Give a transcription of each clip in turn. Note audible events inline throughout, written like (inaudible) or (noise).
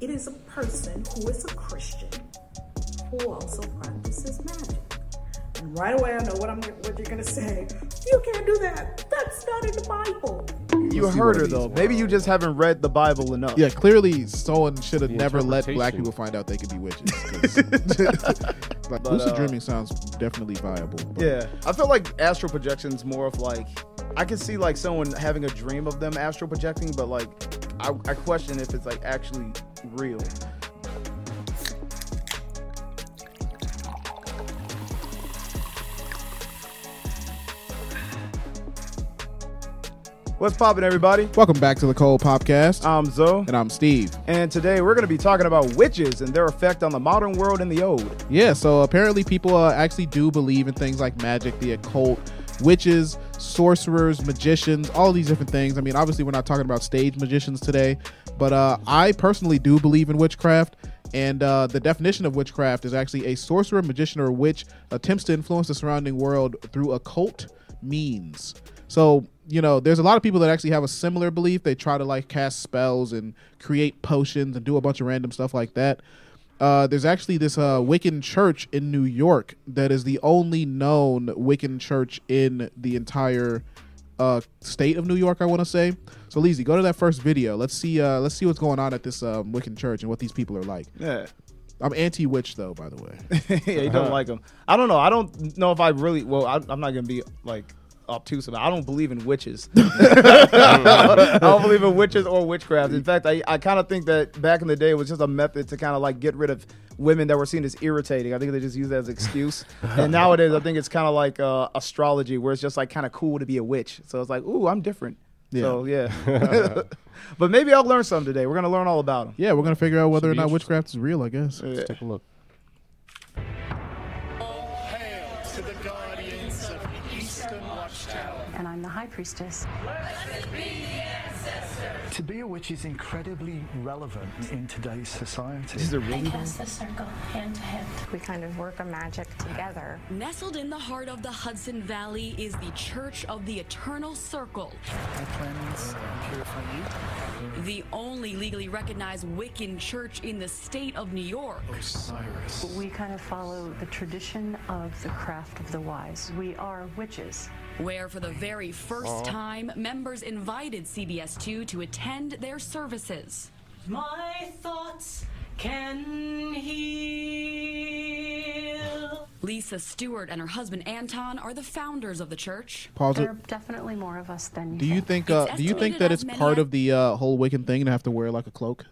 It is a person who is a Christian who also practices magic. And right away, I know what I'm what you're gonna say. You can't do that. That's not in the Bible. You We'll heard her of these though. Maybe you just haven't read the Bible enough. Yeah, clearly someone should have The never let black interpretation. people find out they could be witches. 'cause- (laughs) (laughs) like, But, lucid uh, dreaming sounds definitely viable. but- Yeah, I feel like astral projection's more of like I can see like someone having a dream of them astral projecting, but like I, I question if it's like actually real. What's poppin', everybody? Welcome back to the Cold Pop Cast. I'm Zoe, and I'm Steve. and today we're gonna be talking about witches and their effect on the modern world and the old. Yeah, so apparently people uh, actually do believe in things like magic, the occult, witches, sorcerers, magicians, all these different things. I mean, obviously we're not talking about stage magicians today, but uh, I personally do believe in witchcraft. And uh, the definition of witchcraft is actually a sorcerer, magician, or witch attempts to influence the surrounding world through occult means. So, you know, there's a lot of people that actually have a similar belief. They try to like cast spells and create potions and do a bunch of random stuff like that. Uh, there's actually this uh, Wiccan church in New York that is the only known Wiccan church in the entire uh, state of New York. I want to say. So, Lizzie, go to that first video. Let's see. Uh, let's see what's going on at this um, Wiccan church and what these people are like. Yeah. I'm anti-witch though, by the way. (laughs) yeah, you don't like them. I don't know. I don't know if I really. Well, I, I'm not gonna be like obtuse about. I don't believe in witches. (laughs) (laughs) I don't believe in witches or witchcraft. In fact, I, I kind of think that back in the day it was just a method to kind of like get rid of women that were seen as irritating. I think they just use that as an excuse. and nowadays, I think it's kind of like uh, astrology, where it's just like kind of cool to be a witch. So it's like, ooh, I'm different. So yeah. (laughs) but maybe I'll learn something today. We're gonna learn all about them. Yeah, we're gonna figure out whether or not witchcraft is real. I guess. Yeah. Let's take a look. High priestess. To be a witch is incredibly relevant in today's society. Is it really? Pass the circle hand to hand. We kind of work a magic together. Nestled in the heart of the Hudson Valley is the Church of the Eternal Circle, My cleanse and purify you. the only legally recognized Wiccan church in the state of New York. Osiris. We kind of follow the tradition of the craft of the wise. We are witches. Where for the very first time members invited CBS2 to attend their services. My thoughts can heal. Lisa Stewart and her husband Anton are the founders of the church. Pause There it. are definitely more of us than you Do you think. think? Uh, do you think that it's part of the uh, whole Wiccan thing to have to wear like a cloak?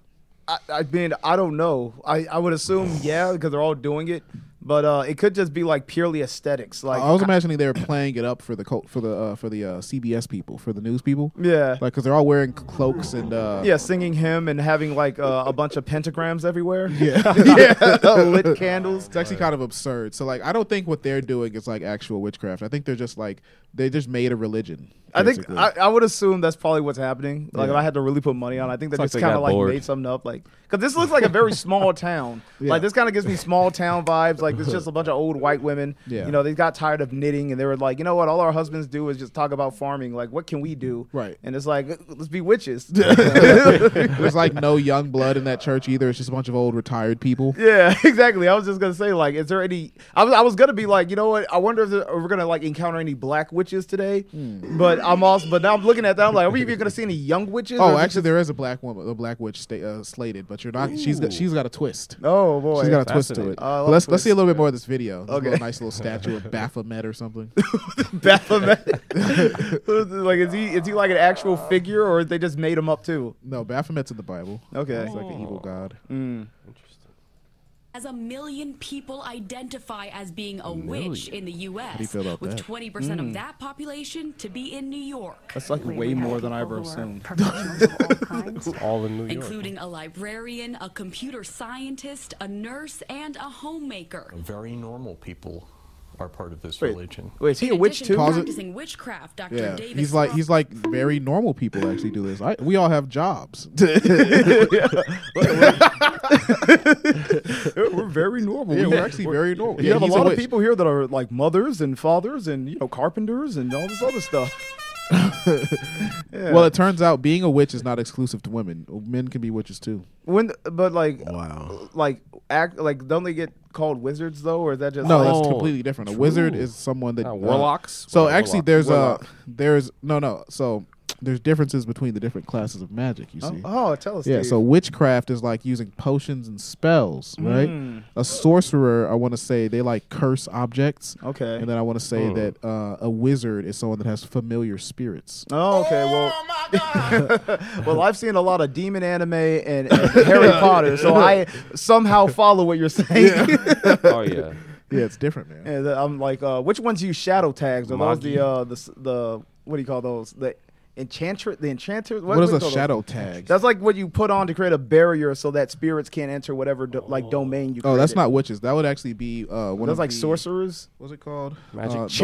I, I mean, I don't know. I, I would assume yeah, because they're all doing it. But uh, it could just be like purely aesthetics. Like I was imagining they were playing it up for the cult, for the uh, for the uh, CBS people, for the news people. yeah, Like, because they're all wearing cloaks and uh, yeah, singing hymn and having like uh, a bunch of pentagrams everywhere. yeah. (laughs) yeah, (laughs) lit candles. It's actually kind of absurd. So like, I don't think what they're doing is like actual witchcraft. I think they're just like they just made a religion. I think. I, I would assume that's probably what's happening. Like if I had to really put money on, I think they It's just they kind of like bored. made something up. Like because this looks like a very small (laughs) town. Yeah. Like this kind of gives me small town vibes. Like it's just a bunch of old white women. Yeah. You know, they got tired of knitting and they were like, you know what? All our husbands do is just talk about farming. Like what can we do? Right. And it's like let's be witches. (laughs) There's like no young blood in that church either. It's just a bunch of old retired people. Yeah, (laughs) exactly. I was just gonna say, like, is there any? I was, I was gonna be like, you know what? I wonder if are gonna like encounter any black witches today? Hmm. But I'm also, but now I'm looking at that. I'm like, are we even gonna see any young witches? Oh, actually, just- there is a black woman, a black witch sta- uh, slated, but you're not. She's got she's got a twist. Oh boy, She's got a twist to it. Oh, I love But let's let's see a little bit more of this video. There's a Okay. little nice little statue of (laughs) Baphomet or something. (laughs) Baphomet. (laughs) like, is he is he like an actual figure, or they just made him up too? No, Baphomet's in the Bible. Okay. He's like an evil god. Mm. Interesting. As a million people identify as being a, witch in the U.S., do you feel about with that? 20% of hmm. that population to be in New York, That's like We- way more than I ever assumed. All. (laughs) All in New York. including a librarian, a computer scientist, a nurse, and a homemaker. very normal people are part of this Wait, religion. wait, is he a witch too? to it. practicing witchcraft, Dr. Yeah, Davis he's like he's like very normal people actually do this. I, we all have jobs. (laughs) (laughs) We're very normal. yeah, We we're actually very normal. You Yeah, have a he's lot of witch. people here that are like mothers and fathers and you know carpenters and all this other stuff. (laughs) Well, it turns out being a witch is not exclusive to women. Men can be witches too. When, but like, Wow. like act like don't they get called wizards though, or is that just No, like, that's completely different. A wizard is someone that Uh, uh, warlocks? so What actually, warlocks? there's Warlock. a there's no no. So there's differences between the different classes of magic. You oh, see. oh, tell us. Yeah, Steve. so witchcraft is like using potions and spells, right? Mm. A sorcerer, I want to say they like curse objects, okay. and then I want to say Hmm. that uh, a wizard is someone that has familiar spirits. Oh, okay. Well, (laughs) well, I've seen a lot of demon anime and, and (laughs) Harry Potter, so I somehow (laughs) follow what you're saying. oh yeah. Yeah, it's different, man. and I'm like, uh, which ones use shadow tags? Are those the uh, the the what do you call those? The enchanter, the enchanter. what is do you a call those? shadow tag? That's like what you put on to create a barrier so that spirits can't enter whatever do, like domain you. Oh, that's not witches. That would actually be uh, one Those of like the, sorcerers. What's it called? Magic Uh, no, the- the,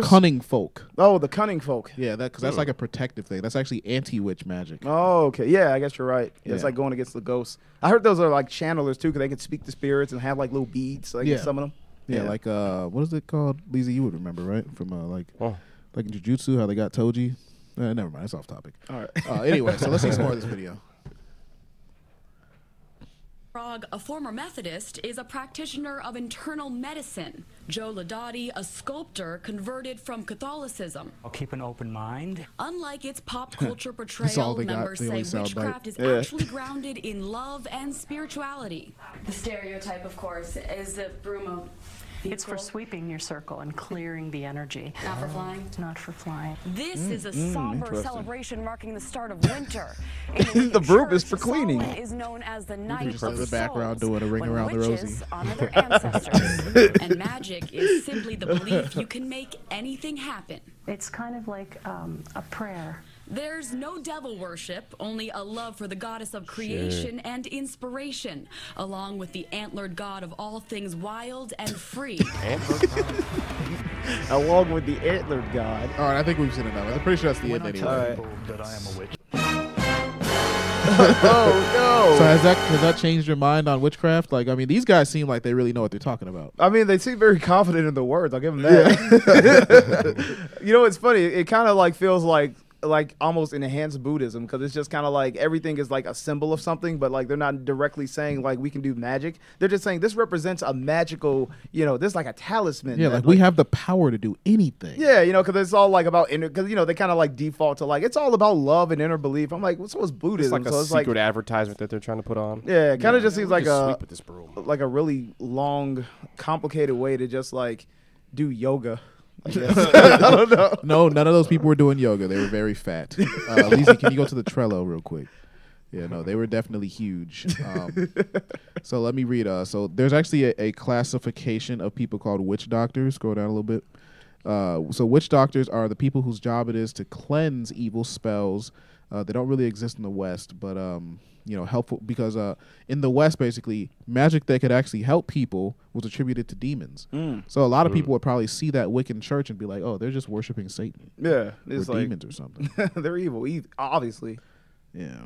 channelers? cunning folk. Oh, the cunning folk. Yeah, that because that's like a protective thing. That's actually anti-witch magic. Oh, okay. Yeah, I guess you're right. Yeah, It's like going against the ghosts. I heard those are like channelers too, because they can speak to spirits and have like little beads, so they Yeah. can summon them. Yeah, like uh, what is it called? Lisa, you would remember, right? From uh, like Oh. like in Jujutsu, how they got Toji. Uh, never mind, it's off topic. All right. Uh, anyway, so let's see some more of this video. Frog, a former Methodist, is a practitioner of internal medicine. Joe Ladotti, a sculptor converted from Catholicism. I'll keep an open mind. Unlike its pop (laughs) culture portrayal, members say witchcraft is Yeah. actually (laughs) grounded in love and spirituality. The stereotype, of course, is the broom of It's for sweeping your circle and clearing the energy. not for flying. It's not for flying. This Mm, is a somber interesting. celebration marking the start of winter. (laughs) The broom is for cleaning. Solomon is known as the night just of in the background doing a ring around the witches rosy. honor their (laughs) ancestors. and magic is simply the belief you can make anything happen. It's kind of like um, a prayer. There's no devil worship, only a love for the goddess of creation and inspiration, along with the antlered god of all things wild and free. (laughs) Along with the antlered god. All right, I think we've seen enough. I'm pretty sure that's the When end I anyway. tell All right. that I am a witch. (laughs) oh So no. has that has that changed your mind on witchcraft? Like, I mean, these guys seem like they really know what they're talking about. I mean, they seem very confident in the words. I'll give them that. (laughs) you know, it's funny. It kind of like feels like like almost enhanced Buddhism because it's just kind of like everything is like a symbol of something, but like they're not directly saying like we can do magic. They're just saying this represents a magical. You know, this is like a talisman. Yeah, that, like we have the power to do anything. Yeah, you know, because it's all like about inner. Because you know they kind of like default to like it's all about love and inner belief. I'm like, well, so is It's Buddhism. like a so it's secret like advertisement that they're trying to put on. yeah, it kind of just We seems like just a sweep with this broom. like a really long, complicated way to just like do yoga. I guess. (laughs) I don't know. No, none of those people were doing yoga. They were very fat. Uh, (laughs) Lizzie, can you go to the Trello real quick? Yeah, no, they were definitely huge. Um, (laughs) so let me read. Uh, so there's actually a, a classification of people called witch doctors. Scroll down a little bit. Uh, so witch doctors are the people whose job it is to cleanse evil spells. Uh, they don't really exist in the West, but um, you know, helpful because uh, in the West, basically, magic that could actually help people was attributed to demons. So a lot of people would probably see that Wiccan church and be like, "Oh, they're just worshiping Satan Yeah, or like demons or something." (laughs) they're evil, e- obviously. yeah.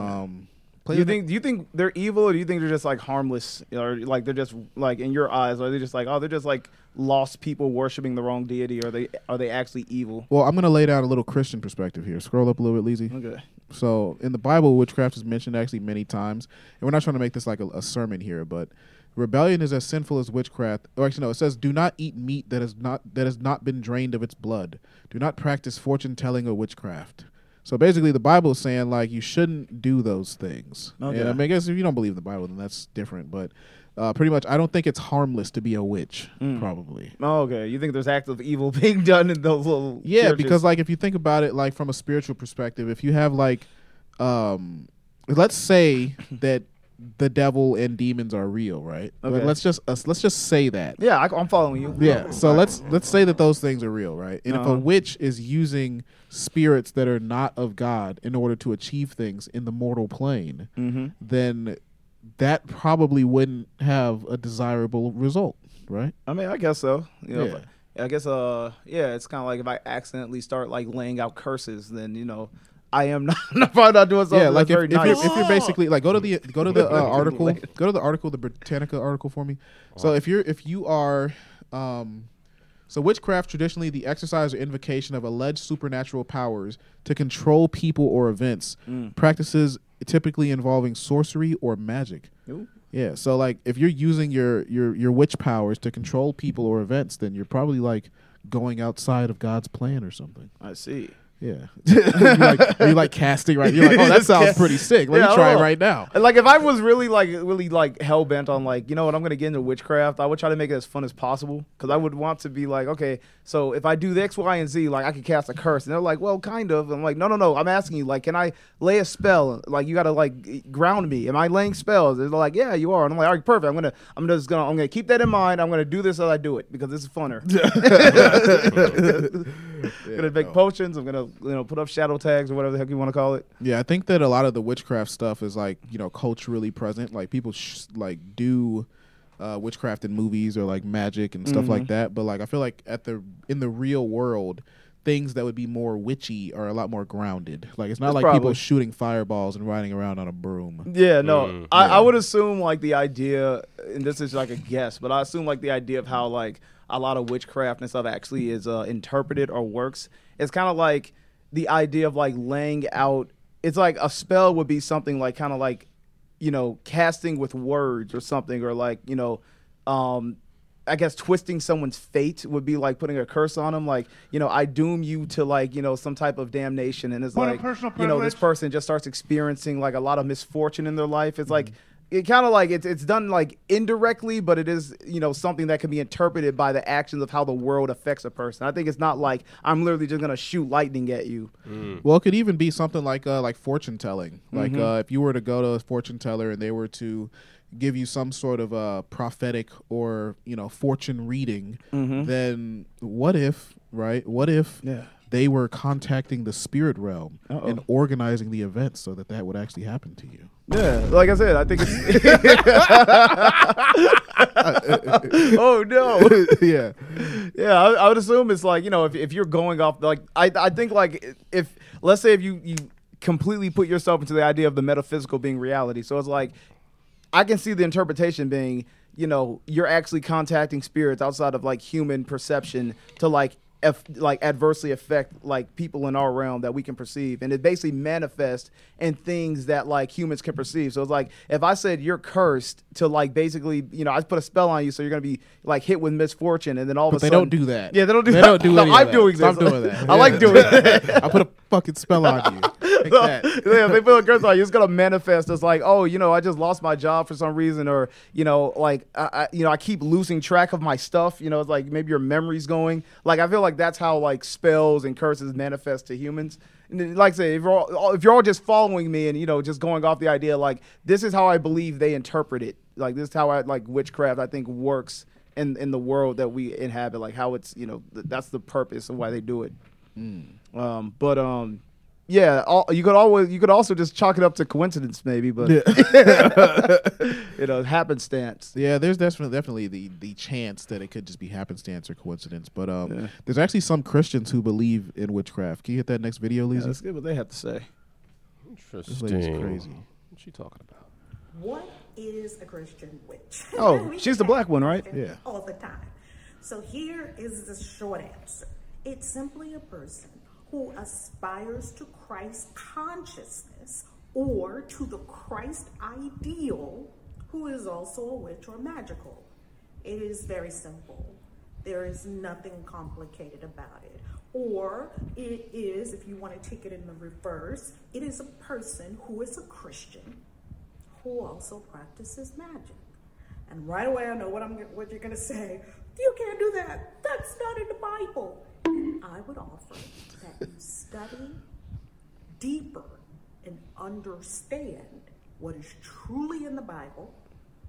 Um, Do you think? Do you think they're evil, or do you think they're just like harmless, or like they're just like in your eyes, are they just like oh they're just like lost people worshiping the wrong deity, or are they are they actually evil? Well, I'm gonna lay down a little Christian perspective here. Scroll up a little bit, Lizzie. Okay. So in the Bible, witchcraft is mentioned actually many times, and we're not trying to make this like a, a sermon here, but rebellion is as sinful as witchcraft. Or actually, no, it says, "Do not eat meat that has not that has not been drained of its blood. Do not practice fortune telling or witchcraft." So basically, the Bible is saying like you shouldn't do those things. Okay. And I, mean, I guess if you don't believe in the Bible, then that's different. But uh, pretty much, I don't think it's harmless to be a witch. Probably. Oh, okay. You think there's acts of evil (laughs) being done in those little Yeah, churches? because like if you think about it, like from a spiritual perspective, if you have like, um, let's say (coughs) that the devil and demons are real, right? Like, let's just uh, let's just say that. yeah, I, I'm following you. Yeah. So let's let's say that those things are real, right? And if Uh-huh. a witch is using spirits that are not of God in order to achieve things in the mortal plane, Mm-hmm. then that probably wouldn't have a desirable result, right? I mean, I guess so. You know, Yeah. I, I guess uh yeah, it's kind of like if I accidentally start like laying out curses, then you know I am (laughs) not I'm probably not doing something yeah, like that's if, very if, nice. you're, if you're basically like go to the go to the uh, (laughs) article go to the article the Britannica article for me. So if you're if you are um So witchcraft traditionally the exercise or invocation of alleged supernatural powers to control people or events. Mm. Practices typically involving sorcery or magic. Ooh. Yeah, so like if you're using your your your witch powers to control people or events, then you're probably like going outside of God's plan or something. I see. Yeah, (laughs) you like you like casting right. You're like, oh, that (laughs) sounds pretty sick. Let Yeah, me try it oh. right now. Like if I was really like really like hell bent on like you know what I'm gonna get into witchcraft, I would try to make it as fun as possible because I would want to be like okay, so if I do the X, Y, and Z, like I could cast a curse, and they're like, well, kind of. I'm like, no, no, no. I'm asking you, like, can I lay a spell? Like you gotta like ground me. Am I laying spells? They're like, yeah, you are. And I'm like, all right, perfect. I'm gonna I'm just gonna I'm gonna keep that in mind. I'm gonna do this as I do it because this is funner. (laughs) gonna make potions. I'm gonna you know put up shadow tags or whatever the heck you want to call it. Yeah, I think that a lot of the witchcraft stuff is like you know culturally present. Like people sh- like do uh, witchcraft in movies or like magic and stuff like Mhm. that. But like I feel like at the in the real world, things that would be more witchy are a lot more grounded. Like it's not That's like people shooting fireballs and riding around on a broom. Yeah, no. Mm, I, yeah. I would assume like the idea, and this is like a guess, but I assume like the idea of how like a lot of witchcraft and stuff actually is uh, interpreted or works. It's kind of like the idea of like laying out. It's like a spell would be something like kind of like, you know, casting with words or something, or like you know, um, I guess twisting someone's fate would be like putting a curse on them. Like, you know, I doom you to like, you know, some type of damnation. And it's What like, you know, this person just starts experiencing like a lot of misfortune in their life. It's like, it kind of like it's it's done like indirectly, but it is you know something that can be interpreted by the actions of how the world affects a person. I think it's not like I'm literally just gonna shoot lightning at you. Well, it could even be something like uh, like fortune telling. Like Mhm. uh, if you were to go to a fortune teller and they were to give you some sort of uh, prophetic or you know fortune reading, Mhm. then what if right? What if Yeah. they were contacting the spirit realm Uh-oh. and organizing the event so that that would actually happen to you? Yeah, like I said, I think it's. (laughs) oh no. (laughs) yeah. Yeah, I, I would assume it's like you know if if you're going off like I I think like if let's say if you you completely put yourself into the idea of the metaphysical being reality, so it's like I can see the interpretation being you know you're actually contacting spirits outside of like human perception to like if, like adversely affect like people in our realm that we can perceive. And it basically manifests in things that like humans can perceive. So it's like if i said you're cursed to like basically you know i put a spell on you so you're gonna be like hit with misfortune and then all But of a they sudden they don't do that. yeah they don't do They that. don't do no, i'm doing this Stop doing that. (laughs) i like doing (laughs) that. I put a fucking spell on you. No, that. (laughs) yeah, they put a curse on you. It's gonna manifest as like, oh, you know, I just lost my job for some reason, or you know, like, I, I, you know, I keep losing track of my stuff. You know, it's like maybe your memory's going. Like, I feel like that's how like spells and curses manifest to humans. And like I say, if you're all, if you're all just following me and you know just going off the idea like this is how I believe they interpret it. Like this is how I like witchcraft. I think works in in the world that we inhabit. Like how it's you know th- that's the purpose of why they do it. Um, but um, yeah, all, you could always you could also just chalk it up to coincidence, maybe, but (laughs) you know, happenstance. Yeah, there's definitely definitely the the chance that it could just be happenstance or coincidence. But um, there's actually some Christians who believe in witchcraft. Can you hit that next video, Yeah, Lisa? let's get what they have to say. Interesting. This lady's crazy. What's she talking about? What is a Christian witch? Oh, she's the black one, right? Yeah. All the time. So here is the short answer. It's simply a person who aspires to Christ consciousness or to the Christ ideal who is also a witch or magical. It is very simple. There is nothing complicated about it. Or it is, if you want to take it in the reverse, it is a person who is a Christian who also practices magic. And right away, I know what I'm what you're gonna say. You can't do that. That's not in the Bible. I would offer that you study deeper and understand what is truly in the Bible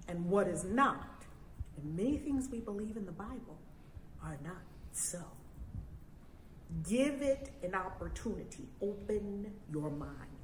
and what is not. And many things we believe in the Bible are not so. Give it an opportunity. Open your mind.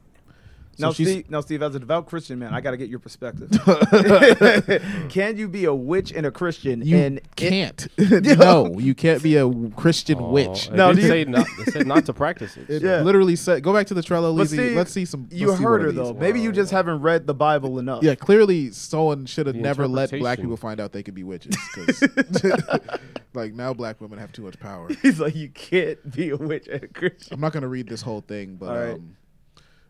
Now, she's- Steve, now, Steve, as a devout Christian man, I got to get your perspective. (laughs) Can you be a witch and a Christian? You and can't. (laughs) (laughs) no, you can't be a Christian Oh, witch. No, did do you- say not, it said not to practice it. It Yeah. literally said, "Go back to the Trello, But Lizzie. Steve, Let's see some." You see heard her of these. though. Maybe you just haven't read the Bible enough. Yeah, clearly someone should have never let black people find out they could be witches. 'cause- Like now, black women have too much power. He's like, you can't be a witch and a Christian. I'm not going to read this whole thing, but All right. um,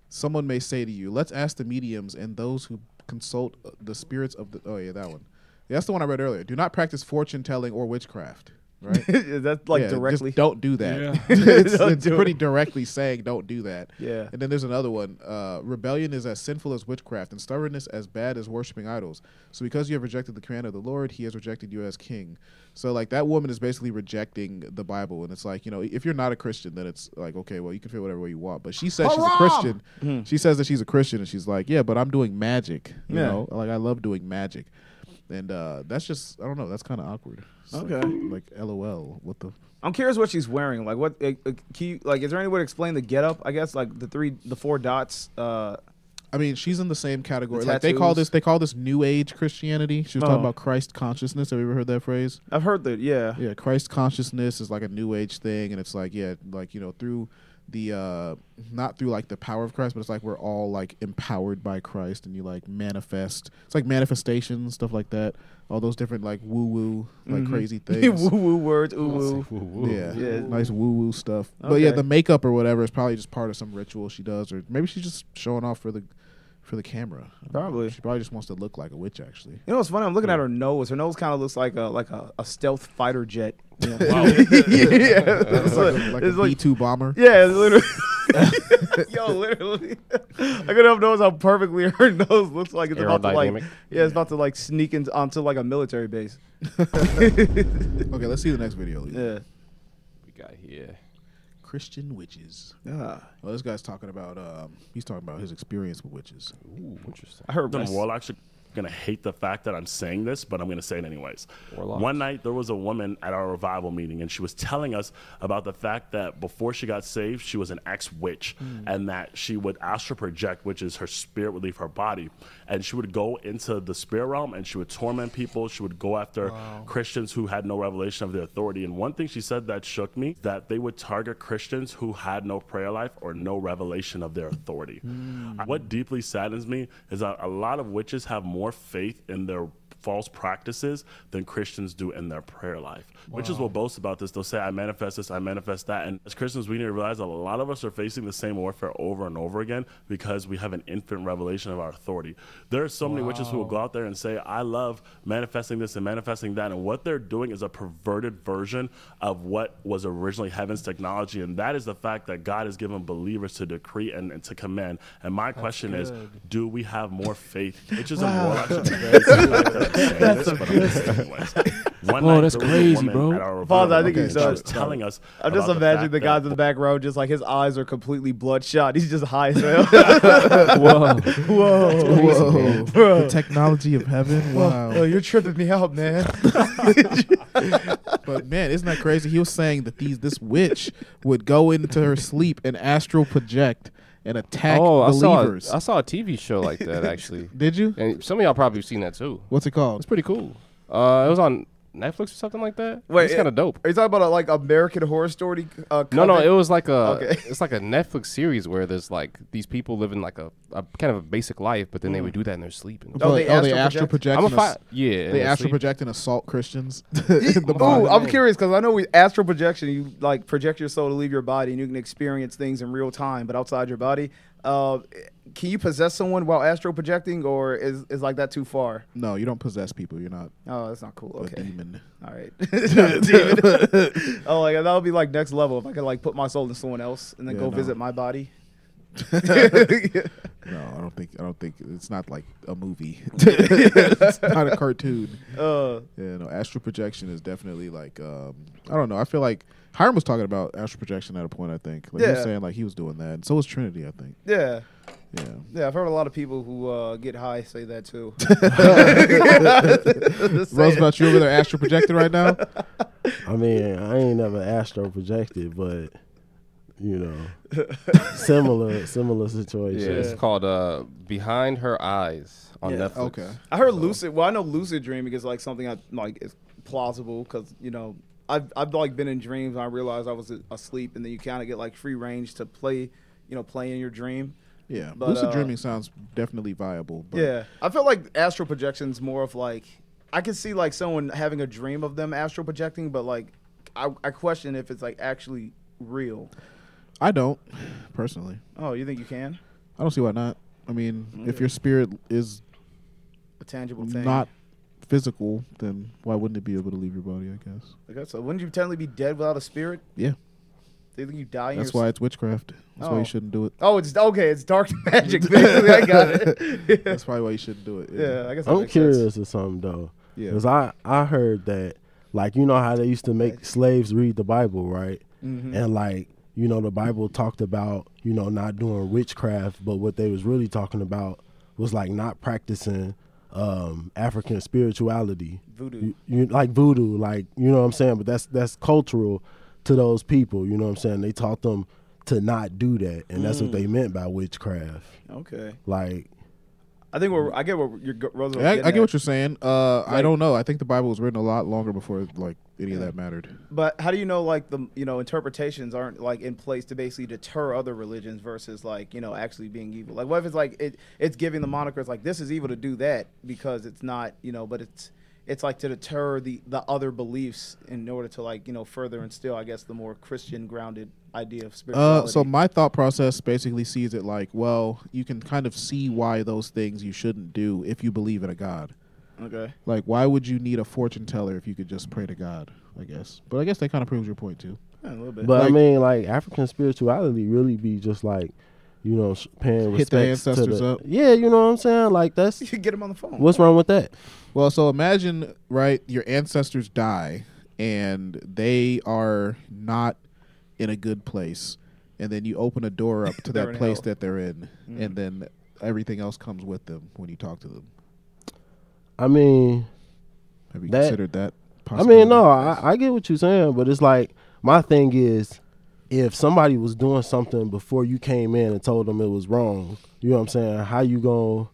someone may say to you, "Let's ask the mediums and those who consult the spirits of the." Oh yeah, that one. That's the one I read earlier. Do not practice fortune telling or witchcraft. Right? (laughs) That's like Yeah, just directly. don't do that. Yeah. (laughs) it's it's do it. pretty directly saying don't do that. Yeah. And then there's another one. Uh, rebellion is as sinful as witchcraft, and stubbornness as bad as worshiping idols. So because you have rejected the command of the Lord, He has rejected you as king. So like that woman is basically rejecting the Bible, and it's like you know if you're not a Christian, then it's like okay, well you can feel whatever way you want. But she says she's a Haram! Christian. Mhm. She says that she's a Christian, and she's like, yeah, but I'm doing magic. You Yeah. know, like I love doing magic. And uh, that's just I don't know. That's kind of awkward. It's like- Okay. Like, LOL. What the? I'm curious what she's wearing. Like, what? Uh, can you, like, is there any way to explain the getup? I guess like the three, the four dots. Uh, I mean, she's in the same category. The like they call this they call this New Age Christianity. She was Oh. talking about Christ consciousness. Have you ever heard that phrase? I've heard that. Yeah. Yeah, Christ consciousness is like a New Age thing, and it's like yeah, like you know through the uh not through like the power of Christ, but it's like we're all like empowered by Christ, and you like manifest. It's like manifestation stuff like that. All those different like woo woo like Mhm. crazy (laughs) things. woo woo words. Ooh woo. Yeah, Yeah. nice woo woo stuff. But yeah, the makeup or whatever is probably just part of some ritual she does, or maybe she's just showing off for the for the camera. Probably. She probably just wants to look like a witch. Actually, You know what's funny? I'm looking at her nose. Her nose kind of looks like a like a, a stealth fighter jet. You? Wow. (laughs) yeah, It's like a- like a it's B-2 bomber? Yeah, it's literally. (laughs) (laughs) Yo, literally, I couldn't help notice how perfectly her nose looks like it's about to like. Yeah, it's about to like sneak into onto like a military base. okay, let's see the next video. Lee. Yeah. We got here. Christian witches. Yeah. Well, this guy's talking about. Um, he's talking about his experience with witches. Ooh, interesting. I heard The Wes- warlocks are gonna hate the fact that I'm saying this, but I'm gonna say it anyways. One night there was a woman at our revival meeting, and she was telling us about the fact that before she got saved, she was an ex-witch, hmm. and that she would astral project, which is her spirit would leave her body, and she would go into the spirit realm and she would torment people. She would go after Christians who had no revelation of their authority. And one thing she said that shook me that they would target Christians who had no prayer life or no revelation of their authority. Hmm. What deeply saddens me is that a lot of witches have more faith in their false practices than Christians do in their prayer life. Witches will boast about this. They'll say, I manifest this, I manifest that. And as Christians, we need to realize that a lot of us are facing the same warfare over and over again because we have an infant revelation of our authority. There are so many witches who will go out there and say, I love manifesting this and manifesting that. And what they're doing is a perverted version of what was originally heaven's technology. And that is the fact that God has given believers to decree and, and to command. And my question is, do we have more faith? Witches and warlocks should be very surprised that I'm this, but I'm gonna say it anyways. One night that's there was a crazy, woman bro. at our Father, I revival think meeting, he's and she done. was telling us. I'm just about imagining the fact guys in the back row, just like his eyes are completely bloodshot. He's just high as hell. (laughs) Whoa. Whoa, Whoa, the technology of heaven. Wow. Oh, you're tripping me out, man. (laughs) But man, isn't that crazy? He was saying that these this witch would go into her sleep and astral project and attack oh, I saw, believers. I saw a TV show like that (laughs) actually. Did you? And some of y'all probably seen that too. What's it called? It's pretty cool. Uh, it was on Netflix or something like that. Wait, it's kind of dope. Are you talking about a, like American Horror Story? Uh, No, no, it was like a Okay. (laughs) it's like a Netflix series where there's like these people living like a, a kind of a basic life, but then they would do that in their sleep. And Oh, But- they oh, they astral astral project? project. I'm a and fi- yeah, They their astral sleep. project and assault Christians. (laughs) in the Ooh, Bible. I'm curious because I know with astral projection, you like project your soul to leave your body, and you can experience things in real time, but outside your body. Uh, can you possess someone while astral projecting, or is is like that too far? No, you don't possess people. You're not Oh, that's not cool. Okay, demon. all right. It's (laughs) (laughs) not a demon. (laughs) oh, like that would be like next level if I could like put my soul in someone else and then Yeah, go no. visit my body. No, I don't think. I don't think it's not like a movie. it's not a cartoon. Uh, Yeah, no. Astral projection is definitely like um, I don't know. I feel like Hiram was talking about astral projection at a point. I think like he was saying like he was doing that, and so was Trinity. I think. yeah. Yeah. Yeah, I've heard a lot of people who uh, get high say that too. Just saying. Roosevelt, you over there astral projected right now? (laughs) I mean, I ain't never astral projected, but you know, (laughs) similar similar situation. Yeah, situation. it's called uh, Behind Her Eyes on Yeah. Netflix. Okay. I heard lucid. Well, I know lucid dreaming is like something I like is plausible because you know I've I've like been in dreams and I realized I was asleep and then you kind of get like free range to play, you know, play in your dream. Yeah. But, Lucid uh, dreaming sounds definitely viable. But Yeah, I feel like astral projection's more of like I can see like someone having a dream of them astral projecting, but like I, I question if it's like actually real. I don't personally. Oh, you think you can? I don't see why not. I mean, if your spirit is A tangible thing. not physical, then why wouldn't it be able to leave your body? I guess. I guess so. Wouldn't you technically be dead without a spirit? Yeah. Do you think you die? That's why it's witchcraft. That's why Oh. you shouldn't do it. Oh, it's okay. It's dark (laughs) magic. Basically, I got it. (laughs) That's probably why you shouldn't do it. Yeah, I guess. That I'm makes sense. curious of something though. Yeah. Because I, I heard that, like, you know how they used to make slaves read the Bible, right? Mhm. And, like, you know, the Bible talked about, you know, not doing witchcraft, but what they was really talking about was, like, not practicing um, African spirituality. Voodoo. You, you, like voodoo, like, you know what I'm saying? But that's that's cultural to those people, you know what I'm saying? They taught them to not do that. And that's what Mm. they meant by witchcraft. Okay. Like, I think we're. I get what you're. Roosevelt I, I get at. what you're saying. Uh, I don't know. I think the Bible was written a lot longer before like any of that mattered. But how do you know like the you know interpretations aren't like in place to basically deter other religions versus like you know actually being evil? Like what if it's like it it's giving the monikers like this is evil to do that because it's not you know but it's it's like to deter the the other beliefs in order to like you know further instill I guess the more Christian grounded idea of spirituality. Uh, so my thought process basically sees it like, well, you can kind of see why those things you shouldn't do if you believe in a God. okay. Like, why would you need a fortune teller if you could just pray to God? I guess, but I guess that kind of proves your point too. Yeah, a little bit. But I mean, like African spirituality really be just like, you know, sh- paying Hit the respects to ancestors the- up. Yeah, you know what I'm saying. Like that's (laughs) you can get them on the phone. what's wrong with that? Well, so imagine, right, your ancestors die and they are not in a good place. And then you open a door up to (laughs) that place hell. that they're in. Mm. And then everything else comes with them when you talk to them. I mean, Have you That- considered that? I mean, no, I, I get what you're saying, but it's like my thing is, if somebody was doing something before you came in and told them it was wrong, you know what I'm saying? How you going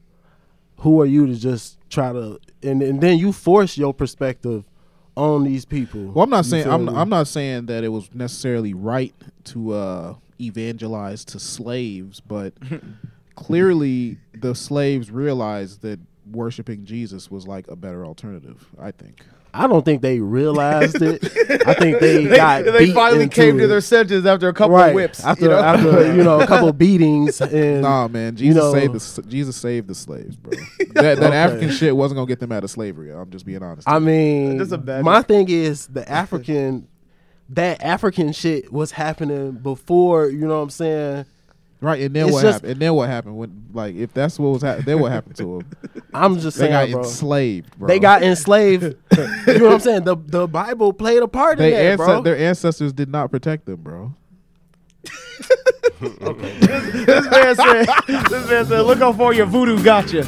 Who are you to just try to and, and then you force your perspective on these people? Well, I'm not saying I'm? I'm not saying that it was necessarily right to uh, evangelize to slaves, but (laughs) clearly the slaves realized that worshiping Jesus was like a better alternative. I think. I don't think they realized it. I think they, (laughs) got they beat finally into came to their senses after a couple right. of whips. after you know? after you know a couple (laughs) beatings and Nah, man, you Jesus know, saved the Jesus saved the slaves, bro. (laughs) that that Okay. African shit wasn't gonna get them out of slavery. I'm just being honest. I mean, Just a bad- my thing is the African, that African shit was happening before. You know what I'm saying? Right, and then it's what just- happened? And then what happened when, like, if that's what was happening, then what happened to them? (laughs) I'm just They got bro. enslaved, bro. They got enslaved. (laughs) you know what I'm saying? The the Bible played a part in that, ance- bro. their ancestors did not protect them, bro. (laughs) this man said, "This man said, look how far your voodoo got you."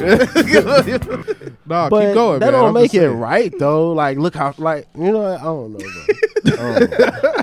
Nah, but keep going, that man. don't I'm make just it saying. right though. Like, look how, like, you know, what? I don't know, bro. I don't know.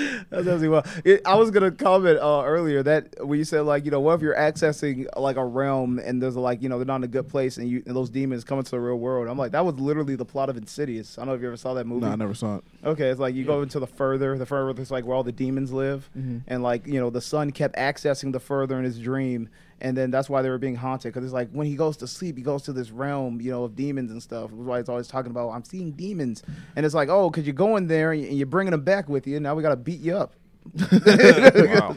(laughs) That's actually well. It, I was gonna comment uh, earlier that when you said like you know what if you're accessing like a realm and there's like you know they're not in a good place and you and those demons come into the real world. I'm like that was literally the plot of Insidious. I don't know if you ever saw that movie. No, I never saw it. Okay, it's like you go into the further, the further it's like where all the demons live, Mhm. and like you know the son kept accessing the further in his dream, and then that's why they were being haunted because it's like when he goes to sleep, he goes to this realm, you know, of demons and stuff. That's why he's always talking about I'm seeing demons, and it's like oh, because you're going there and you're bringing them back with you. Now we gotta beat you up. (laughs) Wow.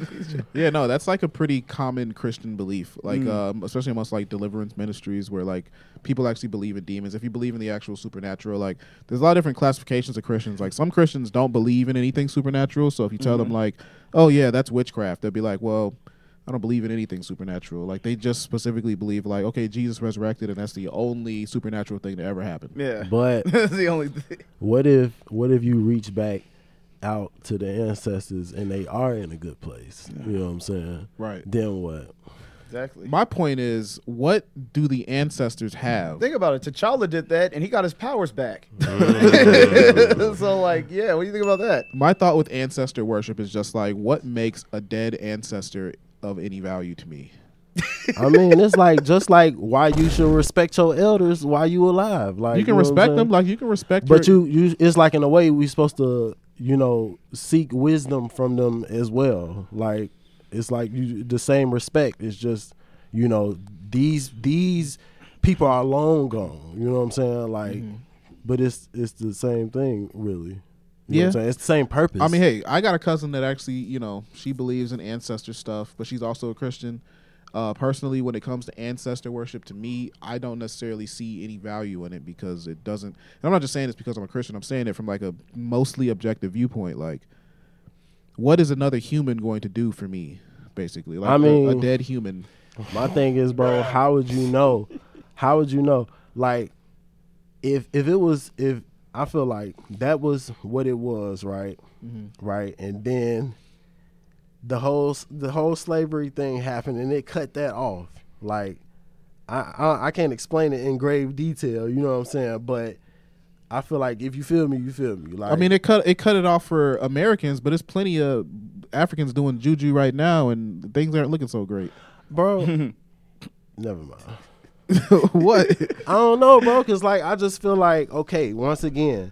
Yeah, no, that's like a pretty common Christian belief, like Mm. um, especially amongst like deliverance ministries, where like people actually believe in demons. If you believe in the actual supernatural, like there's a lot of different classifications of Christians. Like some Christians don't believe in anything supernatural, so if you tell them Mhm. like, "Oh yeah, that's witchcraft," they'll be like, "Well." I don't believe in anything supernatural. Like they just specifically believe, like, okay, Jesus resurrected, and that's the only supernatural thing to ever happen. Yeah, But (laughs) that's the only thing. what if, what if you reach back out to the ancestors and they are in a good place? You know what I'm saying? Right. Then what? Exactly. My point is, what do the ancestors have? Think about it. T'Challa did that, and he got his powers back. (laughs) (laughs) So, like, yeah, what do you think about that? My thought with ancestor worship is just like, what makes a dead ancestor of any value to me? (laughs) I mean, it's like just like why you should respect your elders while you alive. Like you can know respect them, like you can respect. but your, you you it's like in a way we supposed to you know seek wisdom from them as well like it's like you the same respect it's just you know these these people are long gone you know what i'm saying like mm-hmm. but it's it's the same thing, really. You Yeah. It's the same purpose. I mean, hey, I got a cousin that actually, you know, she believes in ancestor stuff, but she's also a Christian. Uh, personally, when it comes to ancestor worship, to me, I don't necessarily see any value in it because it doesn't. And I'm not just saying this because I'm a Christian. I'm saying it from like a mostly objective viewpoint. Like, what is another human going to do for me? Basically, like I a- a, mean- a dead human. My thing is, bro, how would you know? How would you know? Like, if if it was if I feel like that was what it was, right? Mhm. Right, and then the whole the whole slavery thing happened, and it cut that off. Like, I I, I can't explain it in grave detail. You know what I'm saying? But I feel like if you feel me, you feel me. Like, I mean, it cut it cut it off for Americans, but it's plenty of Africans doing juju right now, and things aren't looking so great. bro. (laughs) never mind. (laughs) what? I don't know, bro. Cause like I just feel like okay, once again,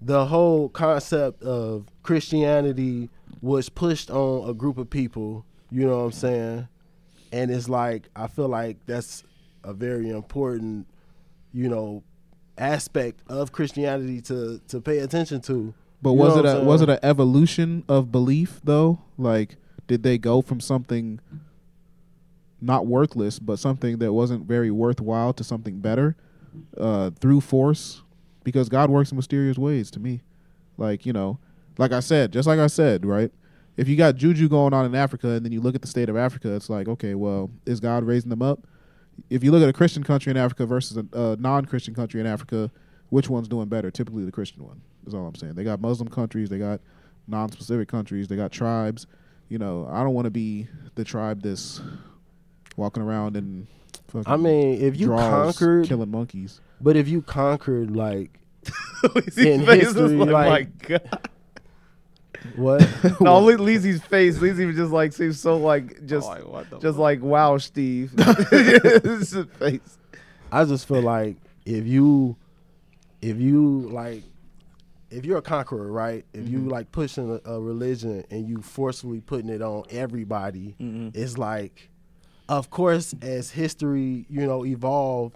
the whole concept of Christianity was pushed on a group of people. You know what I'm saying? And it's like I feel like that's a very important, you know, aspect of Christianity to to pay attention to. But You was it a was it an evolution of belief though? Like, did they go from something not worthless, but something that wasn't very worthwhile to something better uh, through force? Because God works in mysterious ways to me. Like you know, like I said, just like I said, right? If you got juju going on in Africa, and then you look at the state of Africa, it's like, okay, well, is God raising them up? If you look at a Christian country in Africa versus a, a non-Christian country in Africa, which one's doing better? Typically, the Christian one. Is all I'm saying. They got Muslim countries, they got non-specific countries, they got tribes. You know, I don't want to be the tribe that's walking around and. fucking I mean, if you draws conquered killing monkeys, but if you conquered like (laughs) in history, like, like, my God. what? (laughs) No, Leezy's face. Leezy just like seems so like oh, just like, what the just like wow, Steve. (laughs) His face. I just feel like if you if you like if you're a conqueror, right? If you mm-hmm. like pushing a, a religion and you forcefully putting it on everybody, it's like of course as history, you know, evolve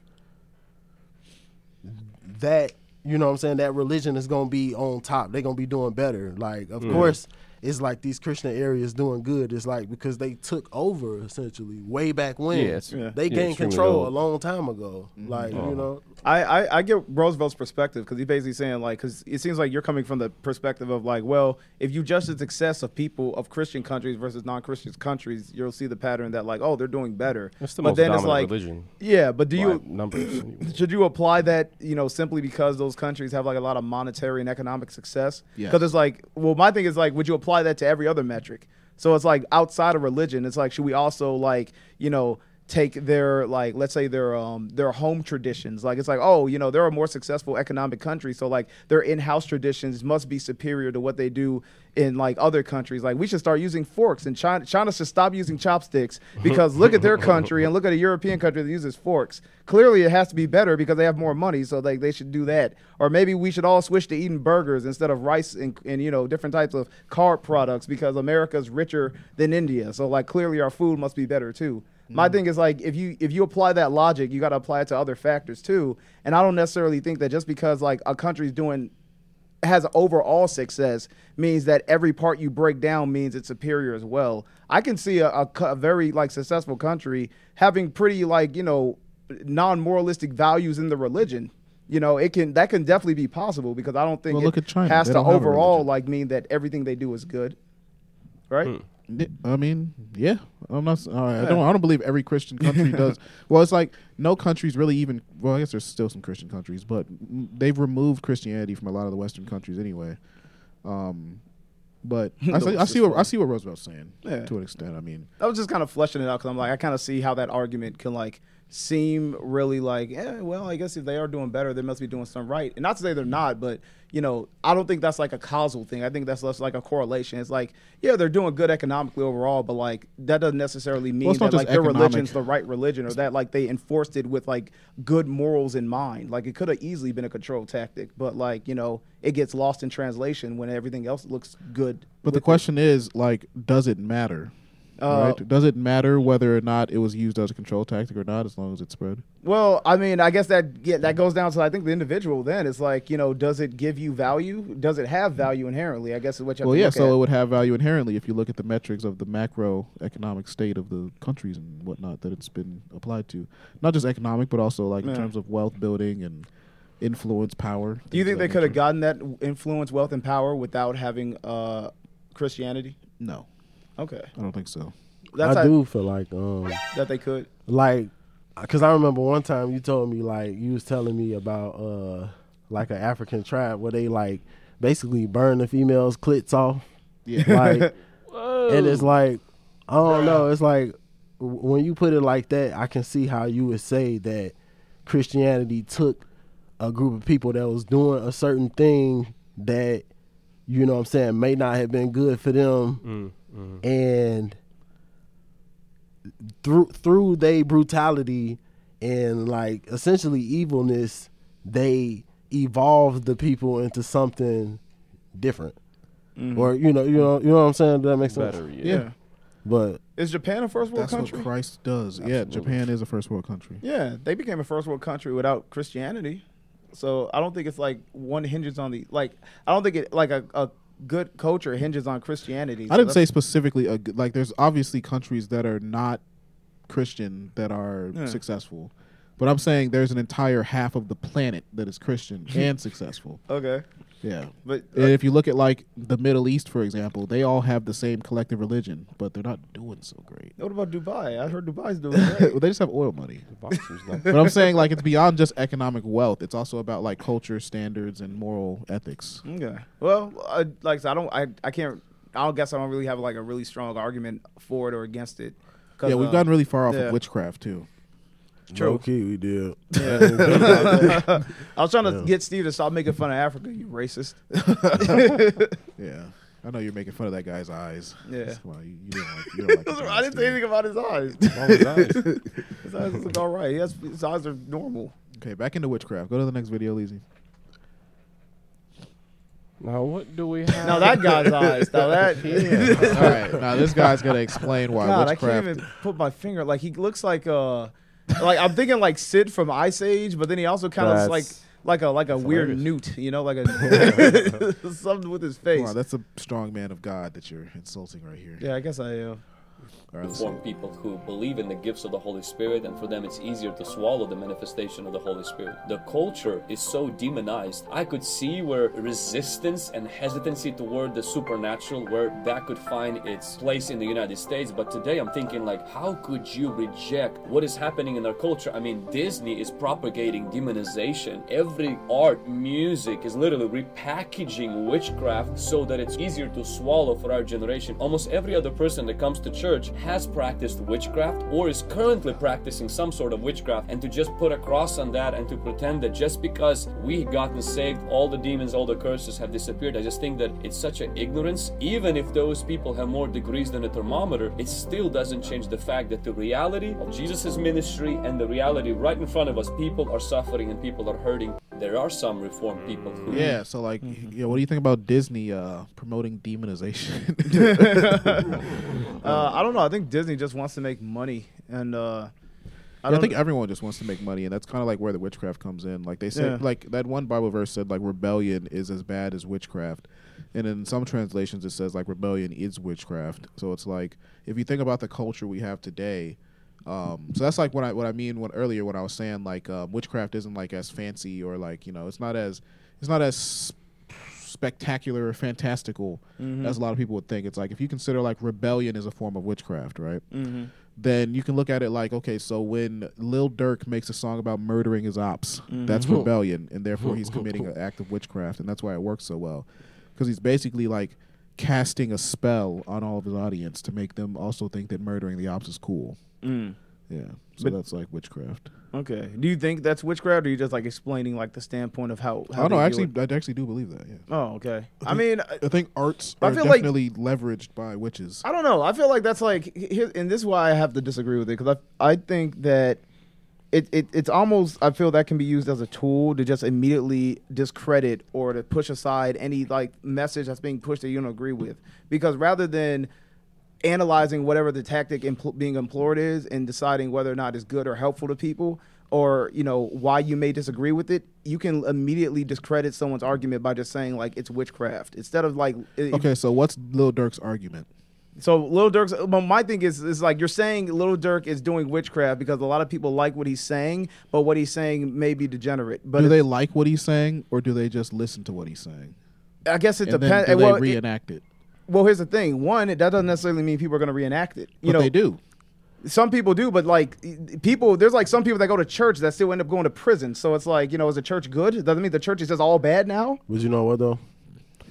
that you know what I'm saying, that religion is gonna be on top. They're gonna be doing better. Like of Mhm. course it's like these Christian areas doing good. It's like because they took over essentially way back when. Yeah, it's- Yeah. They gained extremely control old. a long time ago. Mm-hmm. Like Oh. you uh-huh. know, I, I, I get Roosevelt's perspective because he's basically saying like because it seems like you're coming from the perspective of like well if you judge the success of people of Christian countries versus non-Christian countries you'll see the pattern that like oh they're doing better It's the but most then it's like religion. yeah but do you numbers? (clears throat) should you apply that you know simply because those countries have like a lot of monetary and economic success Yes. because it's like well my thing is like would you apply that to every other metric. So it's like outside of religion it's like should we also like you know take their like let's say their um their home traditions. Like it's like oh you know they're a more successful economic country. So like their in-house traditions must be superior to what they do in like other countries. Like we should start using forks and china china should stop using chopsticks because look at their country and look at a european country that uses forks. Clearly it has to be better because they have more money so like they should do that. Or maybe we should all switch to eating burgers instead of rice and, and you know different types of carb products because america's richer than india. So like clearly our food must be better too my thing is like if you if you apply that logic you got to apply it to other factors too and i don't necessarily think that just because like a country's doing has overall success means that every part you break down means it's superior as well. I can see a, a, a very like successful country having pretty like you know non-moralistic values in the religion. You know, it can that can definitely be possible because I don't think Well, it look at China. has They to don't have a overall like mean that everything they do is good, right? Yeah, I mean, yeah, I'm not. s- all right, I don't. I don't believe every Christian country does. (laughs) Well, it's like no countries really even. Well, I guess there's still some Christian countries, but they've removed Christianity from a lot of the Western countries anyway. Um, but (laughs) I, see, I see what I see what Roosevelt's saying Yeah. to an extent. I mean, I was just kind of fleshing it out because I'm like, I kind of see how that argument can like seem really like, yeah, well, I guess if they are doing better, they must be doing something right. And not to say they're not, but you know, I don't think that's like a causal thing. I think that's less like a correlation. It's like, yeah, they're doing good economically overall, but like that doesn't necessarily mean not that like their economic. religion's the right religion or that like they enforced it with like good morals in mind. Like it could have easily been a control tactic, but like you know, it gets lost in translation when everything else looks good. but the question is like, does it matter? Uh, right? Does it matter whether or not it was used as a control tactic or not, as long as it spread? Well, I mean, I guess that yeah, that goes down to I think the individual. Then it's like you know, does it give you value? Does it have value inherently? I guess is what you have Well, yeah. So at. it would have value inherently if you look at the metrics of the macroeconomic state of the countries and whatnot that it's been applied to, not just economic, but also like Yeah. in terms of wealth building and influence, power. Do you think they could have gotten that influence, wealth, and power without having uh, Christianity? No. Okay. I don't think so. That's I how- do feel like um that they could. like because I remember one time you told me like you was telling me about uh like an African tribe where they like basically burn the females' clits off. Yeah. (laughs) Like, and it's like I don't know. It's like when you put it like that, I can see how you would say that Christianity took a group of people that was doing a certain thing that you know what I'm saying may not have been good for them and through through their brutality and like essentially evilness they evolved the people into something different Mhm. or you know you know you know what I'm saying Does that make sense Better, yeah. Yeah. but Is Japan a first world That's country? what Christ does. Yeah, Japan is a first world country. Yeah, they became a first world country without Christianity. So I don't think it's like one hinges on the like. I don't think it like a, a good culture hinges on Christianity. I didn't say specifically a, like there's obviously countries that are not Christian that are Yeah. successful. But I'm saying there's an entire half of the planet that is Christian (laughs) and successful. Okay. Yeah. But And if you look at like the Middle East, for example, they all have the same collective religion, but they're not doing so great. What about Dubai? I heard Dubai's doing (laughs) great. well, they just have oil money. but I'm saying like it's beyond just economic wealth. It's also about like culture, standards, and moral ethics. Okay. Well, I, like I don't. I, I can't. I don't guess I don't really have like a really strong argument for it or against it. Yeah, we've uh, gotten really far off yeah. of witchcraft too. True. Low key, we did. Yeah. (laughs) (laughs) I was trying to Yeah. get Steve to stop making fun of Africa. You racist. (laughs) Yeah, I know you're making fun of that guy's eyes. Yeah. Come you, you don't like. You don't like I didn't say anything about his eyes. His eyes? his eyes look all right. He has, his eyes are normal. Okay, back into witchcraft. Go to the next video, Leezy. Now what do we have? Now that guy's eyes. Now that. Yeah. All right, now this guy's gonna explain why God, I can't even put my finger. Like he looks like uh, like I'm thinking like Sid from Ice Age, but then he also kind of like like a like a weird hilarious. newt, you know, like a (laughs) (laughs) something with his face. Wow, that's a strong man of God that you're insulting right here. yeah, I guess I am. Form people who believe in the gifts of the Holy Spirit, and for them it's easier to swallow the manifestation of the Holy Spirit. The culture is so demonized. I could see where resistance and hesitancy toward the supernatural, where that could find its place in the United States. But today I'm thinking, like, how could you reject what is happening in our culture? I mean, Disney is propagating demonization. Every art, music is literally repackaging witchcraft so that it's easier to swallow for our generation. Almost every other person that comes to church has practiced witchcraft or is currently practicing some sort of witchcraft. And to just put a cross on that and to pretend that just because we gotten saved, all the demons, all the curses have disappeared, I just think that it's such an ignorance. Even if those people have more degrees than a thermometer, it still doesn't change the fact that the reality of Jesus' ministry and the reality right in front of us, people are suffering and people are hurting. There are some reformed people who Yeah, so like, yeah, what do you think about Disney uh, promoting demonization? (laughs) (laughs) Uh, I don't know. I think Disney just wants to make money, and uh, I, don't think everyone just wants to make money, and that's kind of like where the witchcraft comes in. Like they said, Yeah. like that one Bible verse said, like rebellion is as bad as witchcraft, and in some translations it says like rebellion is witchcraft. So it's like if you think about the culture we have today. Um, so that's like what I what I mean when earlier when I was saying like um, witchcraft isn't like as fancy or like you know it's not as it's not as spectacular or fantastical Mhm. as a lot of people would think. It's like if you consider like rebellion is a form of witchcraft, right? Mhm. Then you can look at it like, okay, so when Lil Durk makes a song about murdering his ops, Mhm. that's rebellion, and therefore he's (laughs) committing an act of witchcraft, and that's why it works so well, because he's basically like casting a spell on all of his audience to make them also think that murdering the ops is cool. Mm. Yeah, so But- that's like witchcraft. Okay. Do you think that's witchcraft, or are you just like explaining like the standpoint of how? how oh, don't they actually, view it? I actually do believe that. Yeah. Oh, okay. I, think- mean, I think arts I are feel like- definitely leveraged by witches. I don't know. I feel like that's like, and this is why I have to disagree with it because I I think that it, it it's almost I feel that can be used as a tool to just immediately discredit or to push aside any like message that's being pushed that you don't agree with because rather than analyzing whatever the tactic impl- being employed is and deciding whether or not it's good or helpful to people or you know why you may disagree with it you can immediately discredit someone's argument by just saying like it's witchcraft instead of like if- Okay, so what's Lil Durk's argument? so Little Durk's, but my thing is, is like you're saying Little Durk is doing witchcraft because a lot of people like what he's saying, but what he's saying may be degenerate. But do they like what he's saying, or do they just listen to what he's saying? I guess it depends. Well, it- reenact it? Well, here's the thing. One, it, that doesn't necessarily mean people are going to reenact it. You But know, they do. Some people do, but like people, there's like some people that go to church that still end up going to prison. So it's like, you know, is the church good? Doesn't mean the church is just all bad now. But you know what though?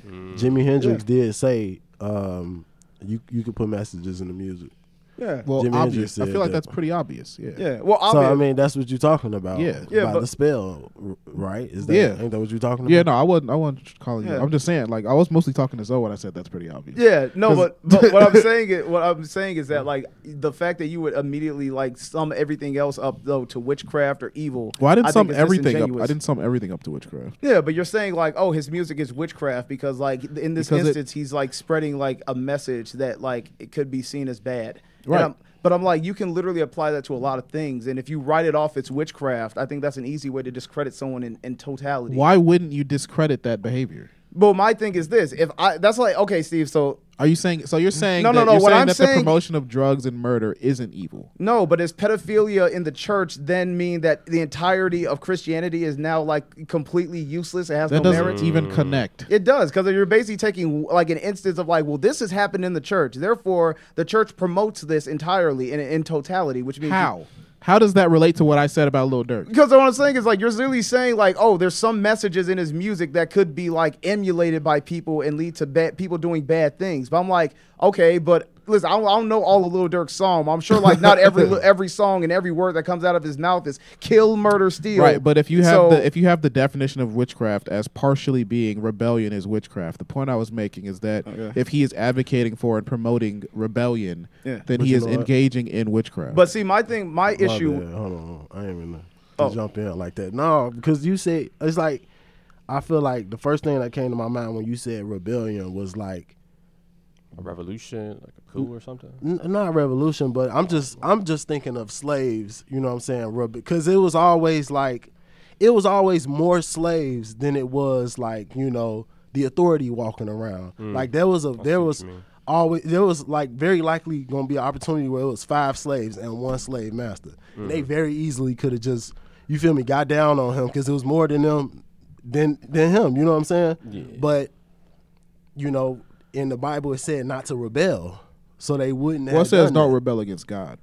Jimi Hendrix did say um, you you could put messages in the music. Yeah. Well, Jimi obvious. Hendrix I said feel like that. that's pretty obvious. Yeah. Yeah. Well, So I mean, that's what you're talking about. Yeah. Yeah, About but- the spell, r- right? Is that Yeah. ain't that what you're talking about? Yeah, no, I wasn't. I wasn't calling you. Yeah. I'm just saying, like, I was mostly talking to Zoe when I said that's pretty obvious. Yeah, no, 'Cause- but, but what I'm (laughs) saying is what I'm saying is that like the fact that you would immediately like sum everything else up though to witchcraft or evil. well, I didn't think sum is everything up. I disingenuous. didn't sum everything up to witchcraft. Yeah, but you're saying like, oh, his music is witchcraft because like in this Because it- instance he's like spreading like a message that like it could be seen as bad. Right. I'm- but I'm like, you can literally apply that to a lot of things, and if you write it off, it's witchcraft. I think that's an easy way to discredit someone in, in totality. Why wouldn't you discredit that behavior? Well, my thing is this: if I, that's like, okay, Steve. So Are you saying? So you're saying? No, no, that, no, what saying I'm that saying- the promotion of drugs and murder isn't evil. No, but is pedophilia in the church then mean that the entirety of Christianity is now like completely useless? It has That no doesn't merit. even connect. It does because you're basically taking like an instance of like, well, this has happened in the church, therefore the church promotes this entirely in in totality, which means How? How does that relate to what I said about Lil Durk? because what I'm saying is like you're really saying like, oh, there's some messages in his music that could be like emulated by people and lead to bad people doing bad things. But I'm like, okay, but listen, I don't, I don't know all of Lil Durk's song. I'm sure like not every (laughs) every song and every word that comes out of his mouth is kill, murder, steal. Right, but if you have So- the if you have the definition of witchcraft as partially being rebellion is witchcraft, the point I was making is that Okay. if he is advocating for and promoting rebellion, Yeah. then But he is know what? engaging in witchcraft. But see, my thing, my My issue. bad. Hold on, I ain't even to Oh. jump in like that. No, because you said it's like I feel like the first thing that came to my mind when you said rebellion was like A revolution, like a coup or something. n- not revolution, but I'm just I'm just thinking of slaves. You know what I'm saying? Because it was always like it was always more slaves than it was like you know the authority walking around. Mm. Like there was a there was always there was like very likely going to be an opportunity where it was five slaves and one slave master. And they Mm. very easily could have just you feel me got down on him because it was more than them than than him. You know what I'm saying? Yeah. But you know in the Bible it said not to rebel, so they wouldn't. well, it have says done don't that. rebel against God.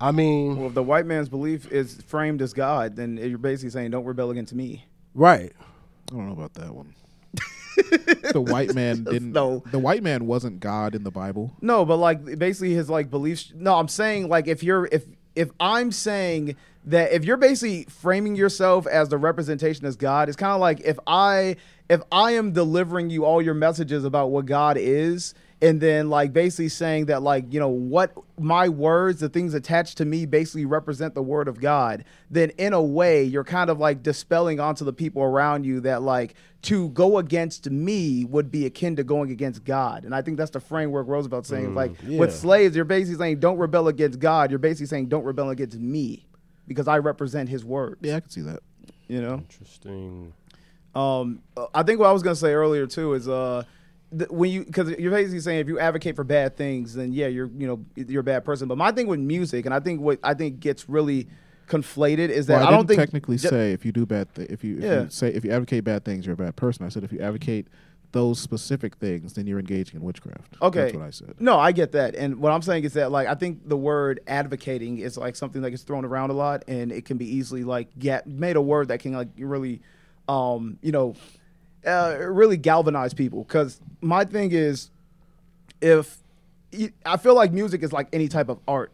I mean, Well, if the white man's belief is framed as God, then you're basically saying, "Don't rebel against me." right? I don't know about that one. the white (laughs) man didn't. No. the white man wasn't God in the Bible. No, but like basically his like beliefs. No, I'm saying like if you're if if I'm saying that if you're basically framing yourself as the representation as God, it's kind of like if I if I am delivering you all your messages about what God is. And then, like, basically saying that, like, you know, what my words, the things attached to me, basically represent the word of God. Then, in a way, you're kind of like dispelling onto the people around you that, like, to go against me would be akin to going against God. And I think that's the framework Roosevelt's saying. like, mm, yeah. with slaves, you're basically saying, don't rebel against God. You're basically saying, don't rebel against me because I represent his word. Yeah, I can see that. You know? Interesting. Um, uh, I think what I was gonna say earlier too is uh, th- when you because you're basically saying if you advocate for bad things, then yeah, you're you know you're a bad person. But my thing with music, and I think what I think gets really conflated is that Well, I, I, don't think technically ju- say if you do bad, th- if you if Yeah. you say if you advocate bad things, you're a bad person. I said if you advocate those specific things, then you're engaging in witchcraft. Okay. that's what I said. No, I get that. And what I'm saying is that like I think the word advocating is like something that gets thrown around a lot and it can be easily like get made a word that can like really um, you know, uh, really galvanize people cuz my thing is if I feel like music is like any type of art.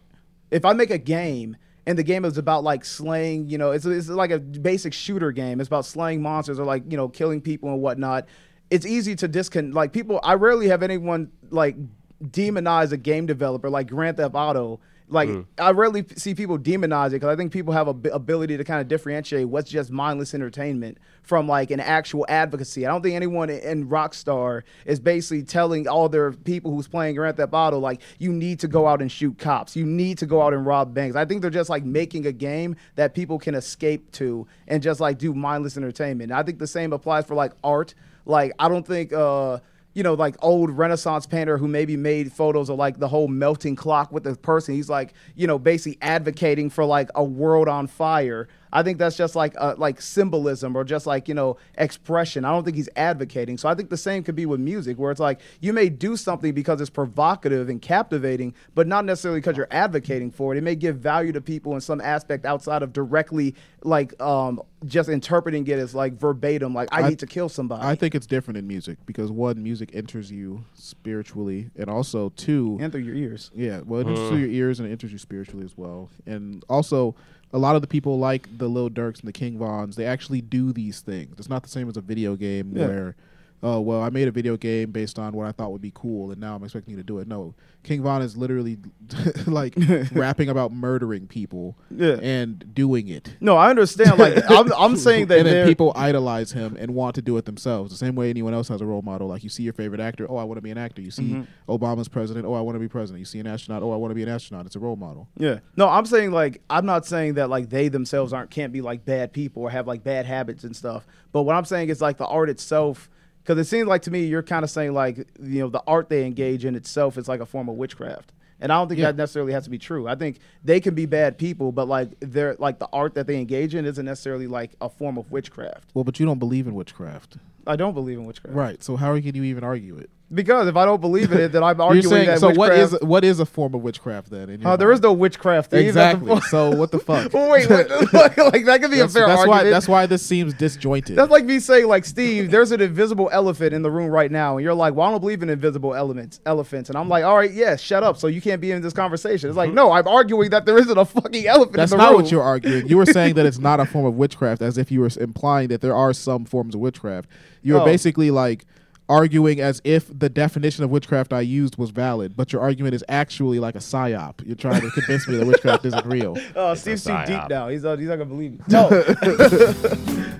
If I make a game and the game is about like slaying, you know, it's, it's like a basic shooter game. It's about slaying monsters or like, you know, killing people and whatnot. It's easy to discon like people. I rarely have anyone like demonize a game developer like Grand Theft Auto Like Mm. I rarely see people demonize it because I think people have a b- ability to kind of differentiate what's just mindless entertainment from like an actual advocacy. I don't think anyone in- in Rockstar is basically telling all their people who's playing Grand Theft Auto like you need to go out and shoot cops, you need to go out and rob banks. I think they're just like making a game that people can escape to and just like do mindless entertainment. And I think the same applies for like art. Like I don't think. uh you know, like old Renaissance painter who maybe made photos of like the whole melting clock with the person. He's like, you know, basically advocating for like a world on fire. I think that's just like uh, like symbolism or just like you know expression. I don't think he's advocating. So I think the same could be with music, where it's like you may do something because it's provocative and captivating, but not necessarily because you're advocating for it. It may give value to people in some aspect outside of directly like um, just interpreting it as like verbatim, like I, need to kill somebody. I think it's different in music because one, music enters you spiritually, and also two, and through your ears. Yeah, well, it enters Mm. through your ears and it enters you spiritually as well. And also, a lot of the people like the Lil Durks and the King Vons, they actually do these things. It's not the same as a video game Yeah. where, oh, well, I made a video game based on what I thought would be cool, and now I'm expecting you to do it. No, King Von is literally (laughs) like (laughs) rapping about murdering people Yeah. and doing it. No, I understand. Like (laughs) I'm, I'm saying that and then people idolize him and want to do it themselves. The same way anyone else has a role model. Like you see your favorite actor, oh, I want to be an actor. You see Mhm. Obama's president, oh, I want to be president. You see an astronaut, oh, I want to be an astronaut. It's a role model. Yeah. No, I'm saying like I'm not saying that like they themselves aren't can't be like bad people or have like bad habits and stuff. But what I'm saying is like the art itself because it seems like to me you're kind of saying like you know the art they engage in itself is like a form of witchcraft. And I don't think Yeah. that necessarily has to be true. I think they can be bad people, but like they're like the art that they engage in isn't necessarily like a form of witchcraft. Well, but you don't believe in witchcraft. I don't believe in witchcraft. Right. So how can you even argue it? Because if I don't believe in it, then I'm (laughs) You're arguing saying, that so witchcraft. is what is a form of witchcraft then? Uh, there is no witchcraft. Exactly. (laughs) so what the fuck? Well, wait, wait, (laughs) like that could be that's, a fair that's argument. Why, that's why this seems disjointed. That's like me saying, like, Steve, there's an invisible elephant in the room right now, and you're like, well, I don't believe in invisible elements, elephants, and I'm like, all right, yeah, shut up, so you can't be in this conversation. It's like, no, I'm arguing that there isn't a fucking elephant That's in the not room. what you're arguing. You were saying that it's not a form of witchcraft, as if you were implying that there are some forms of witchcraft. You were Oh. basically like arguing as if the definition of witchcraft I used was valid, but your argument is actually like a psyop. You're trying to convince me that witchcraft isn't real. (laughs) Oh, Steve's too deep psyop. now. He's, uh, he's not gonna believe me. No. (laughs)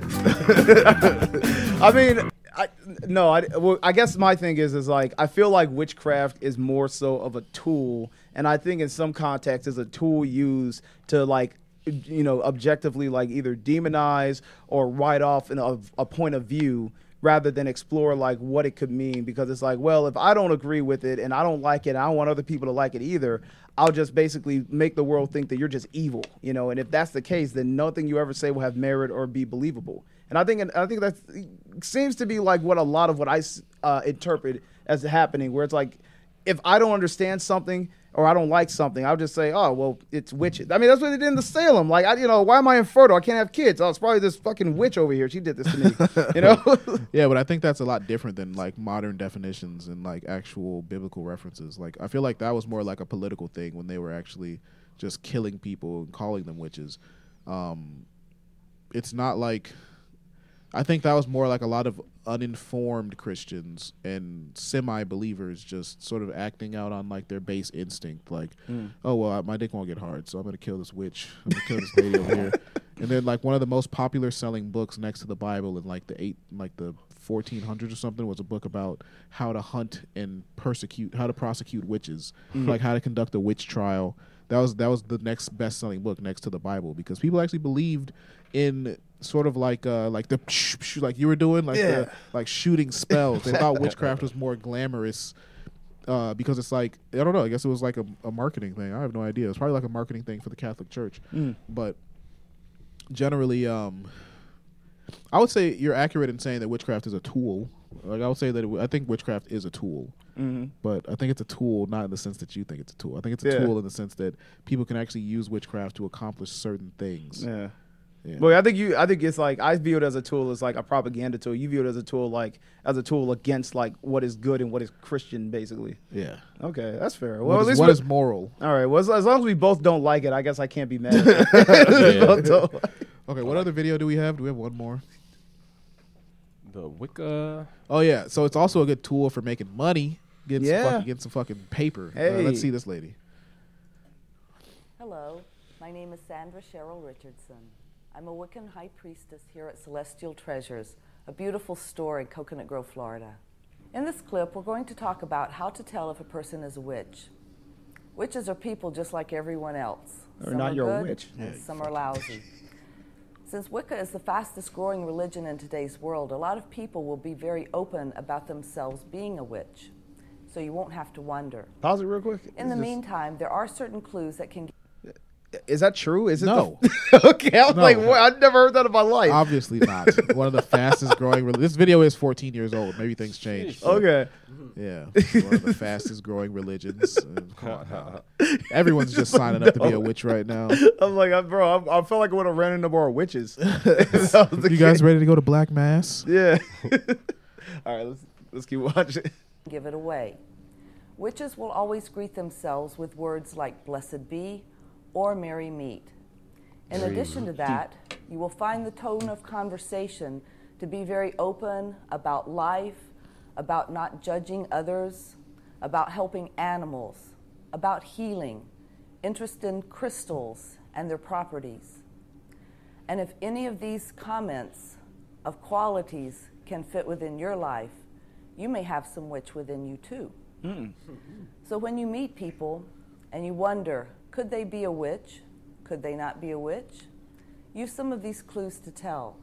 I mean, I, no. I, well, I guess my thing is, is like I feel like witchcraft is more so of a tool, and I think in some contexts is a tool used to like, you know, objectively like either demonize or write off in a, a point of view rather than explore like what it could mean. Because it's like well if i don't agree with it and i don't like it i don't want other people to like it either i'll just basically make the world think that you're just evil you know? And if that's the case then nothing you ever say will have merit or be believable. And i think i think that seems to be like what a lot of what i uh, interpret as happening where it's like if i don't understand something or I don't like something, I'll just say, "Oh, well, it's witches." I mean, that's what they did in the Salem. Like, I, you know, why am I infertile? I can't have kids. Oh, it's probably this fucking witch over here. She did this to me. (laughs) you know? (laughs) yeah, but I think that's a lot different than like modern definitions and like actual biblical references. Like I feel like that was more like a political thing when they were actually just killing people and calling them witches. Um, it's not like I think that was more like a lot of uninformed Christians and semi-believers just sort of acting out on like their base instinct, like, Mm. oh well, I- my dick won't get hard, so I'm gonna kill this witch. I'm gonna kill this lady over here. (laughs) And then like one of the most popular selling books next to the Bible in like the eight, like the 1400s or something was a book about how to hunt and persecute, how to prosecute witches, Mhm. like how to conduct a witch trial. That was that was the next best selling book next to the Bible because people actually believed in sort of like uh like the like you were doing like Yeah. the like shooting spells. They thought (laughs) witchcraft was more glamorous uh, because it's like I don't know. I guess it was like a, a marketing thing. I have no idea. It's probably like a marketing thing for the Catholic Church. Mm. But generally, um, I would say you're accurate in saying that witchcraft is a tool. Like I would say that it, I think witchcraft is a tool, Mhm. but I think it's a tool not in the sense that you think it's a tool. I think it's a Yeah. tool in the sense that people can actually use witchcraft to accomplish certain things. Yeah. Yeah. Well, I think you. I think it's like I view it as a tool as like a propaganda tool. You view it as a tool like as a tool against like what is good and what is Christian, basically. Yeah. Okay, that's fair. What Well, is- at least what we- is moral? All right. Well, as, as long as we both don't like it, I guess I can't be mad. (laughs) (laughs) Yeah. Both Okay, what other video do we have? Do we have one more? The Wicca. Oh yeah, so it's also a good tool for making money, getting Yeah. some fucking, getting some fucking paper. Uh, Hey. let's see this lady. Hello, my name is Sandra Cheryl Richardson. I'm a Wiccan high priestess here at Celestial Treasures, a beautiful store in Coconut Grove, Florida. In this clip, we're going to talk about how to tell if a person is a witch. Witches are people just like everyone else. They're some not are your good witch. and Yeah, some are lousy. Since Wicca is the fastest growing religion in today's world, a lot of people will be very open about themselves being a witch. So you won't have to wonder. Pause it real quick. In the Is meantime, there are certain clues that can Is that true? Is it? No. the- (laughs) okay, I was No. like, what? I've never heard that in my life. Obviously not. (laughs) One of the fastest growing. Re- this video is 14 years old. Maybe things change. but Okay. Yeah, one of the fastest growing religions. And (laughs) uh, come on now. Everyone's just signing up to be a witch right now. I'm like, I'm, bro, I, I felt like I would have ran into more witches. If I You guys ready to go to Black Mass? Yeah. All right, let's let's keep watching. give it away. Witches will always greet themselves with words like blessed be or merry meet. In Merry addition to that, you will find the tone of conversation to be very open about life, about not judging others, about helping animals, about healing, interest in crystals and their properties. And if any of these comments of qualities can fit within your life, you may have some witch within you too. Hmm. So when you meet people and you wonder, could they be a witch? Could they not be a witch? Use some of these clues to tell.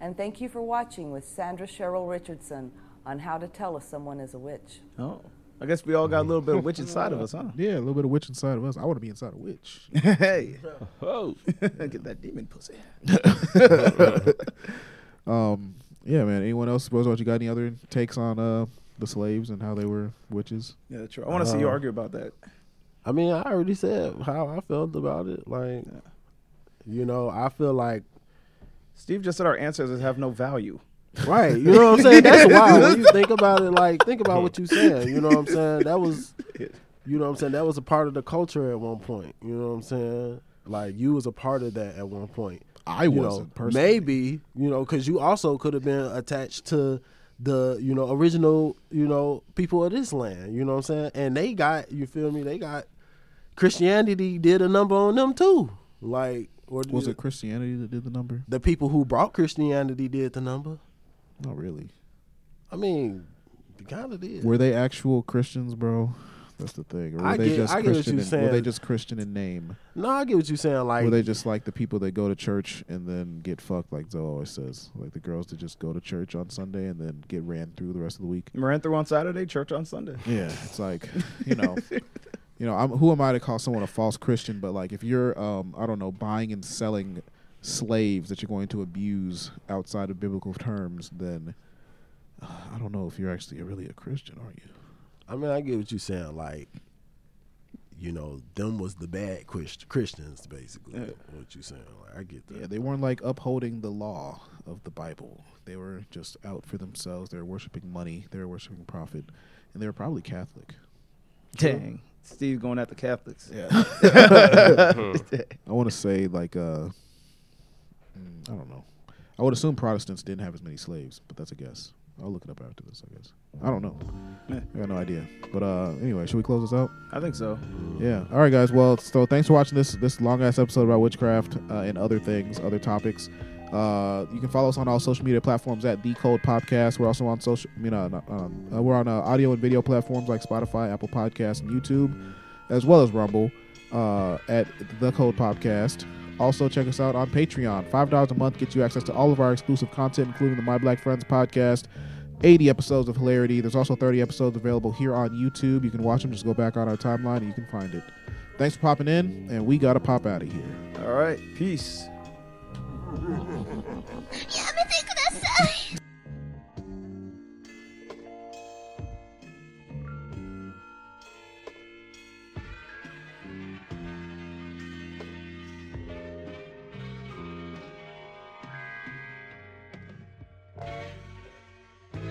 And thank you for watching with Sandra Cheryl Richardson on how to tell if someone is a witch. Oh, I guess we all got a little bit of witch inside of us, huh? Yeah, a little bit of witch inside of us. I want to be inside a witch. hey, oh, (laughs) get that demon pussy. (laughs) um, yeah, man. Anyone else? Suppose what you got any other takes on uh the slaves and how they were witches? Yeah, true. I want to see you Uh, argue about that. I mean, I already said how I felt about it. Like, you know, I feel like Steve just said our answers have no value. Right. You know what I'm saying? (laughs) That's why when you think about it, like think about what you said. You know what I'm saying? That was (laughs) you know what I'm saying? That was a part of the culture at one point. You know what I'm saying? Like you was a part of that at one point. I You wasn't know, personally. Maybe, you know, because you also could have been attached to the, you know, original, you know, people of this land. You know what I'm saying? And they got, you feel me? They got Christianity did a number on them too. Like, or Was it Christianity that did the number? the people who brought Christianity did the number? Not really. I mean, they kind of did. Were they actual Christians, bro? That's the thing. Or were I they get- just I get what Christian? you're In, were they just Christian in name? No, I get what you're saying. Like, were they just like the people that go to church and then get fucked, like Zoe always says, like the girls that just go to church on Sunday and then get ran through the rest of the week? Ran through on Saturday, church on Sunday. Yeah, it's like you know, (laughs) you know, I'm, who am I to call someone a false Christian? But like, if you're, um, I don't know, buying and selling slaves that you're going to abuse outside of biblical terms, then uh, I don't know if you're actually really a Christian, are you? I mean, I get what you're saying. Like, you know, them was the bad Christ- Christians, basically. What you're saying? Like, I get that. Yeah, they weren't like upholding the law of the Bible. They were just out for themselves. They were worshiping money. They were worshiping profit, and they were probably Catholic. Dang, Steve going at the Catholics. Yeah. (laughs) (laughs) I want to say like uh, mm, I don't know. I would assume Protestants didn't have as many slaves, but that's a guess. I'll look it up after this. I guess. I don't know. Yeah. I got no idea. But uh, anyway, should we close this out? I think so. Yeah. All right, guys. Well, so thanks for watching this this long ass episode about witchcraft uh, and other things, other topics. Uh, you can follow us on all social media platforms at The Cold Pop Cast. We're also on social. Mean, uh, not- um, uh, we're on uh, audio and video platforms like Spotify, Apple Podcasts, and YouTube, as well as Rumble uh, at The Cold Pop Cast. Also, check us out on Patreon. Five dollars a month gets you access to all of our exclusive content, including the My Black Friends podcast. 80 episodes of hilarity. There's also 30 episodes available here on YouTube. You can watch them. Just go back on our timeline and you can find it. Thanks for popping in, and we got to pop out of here. All right, peace. やめてください。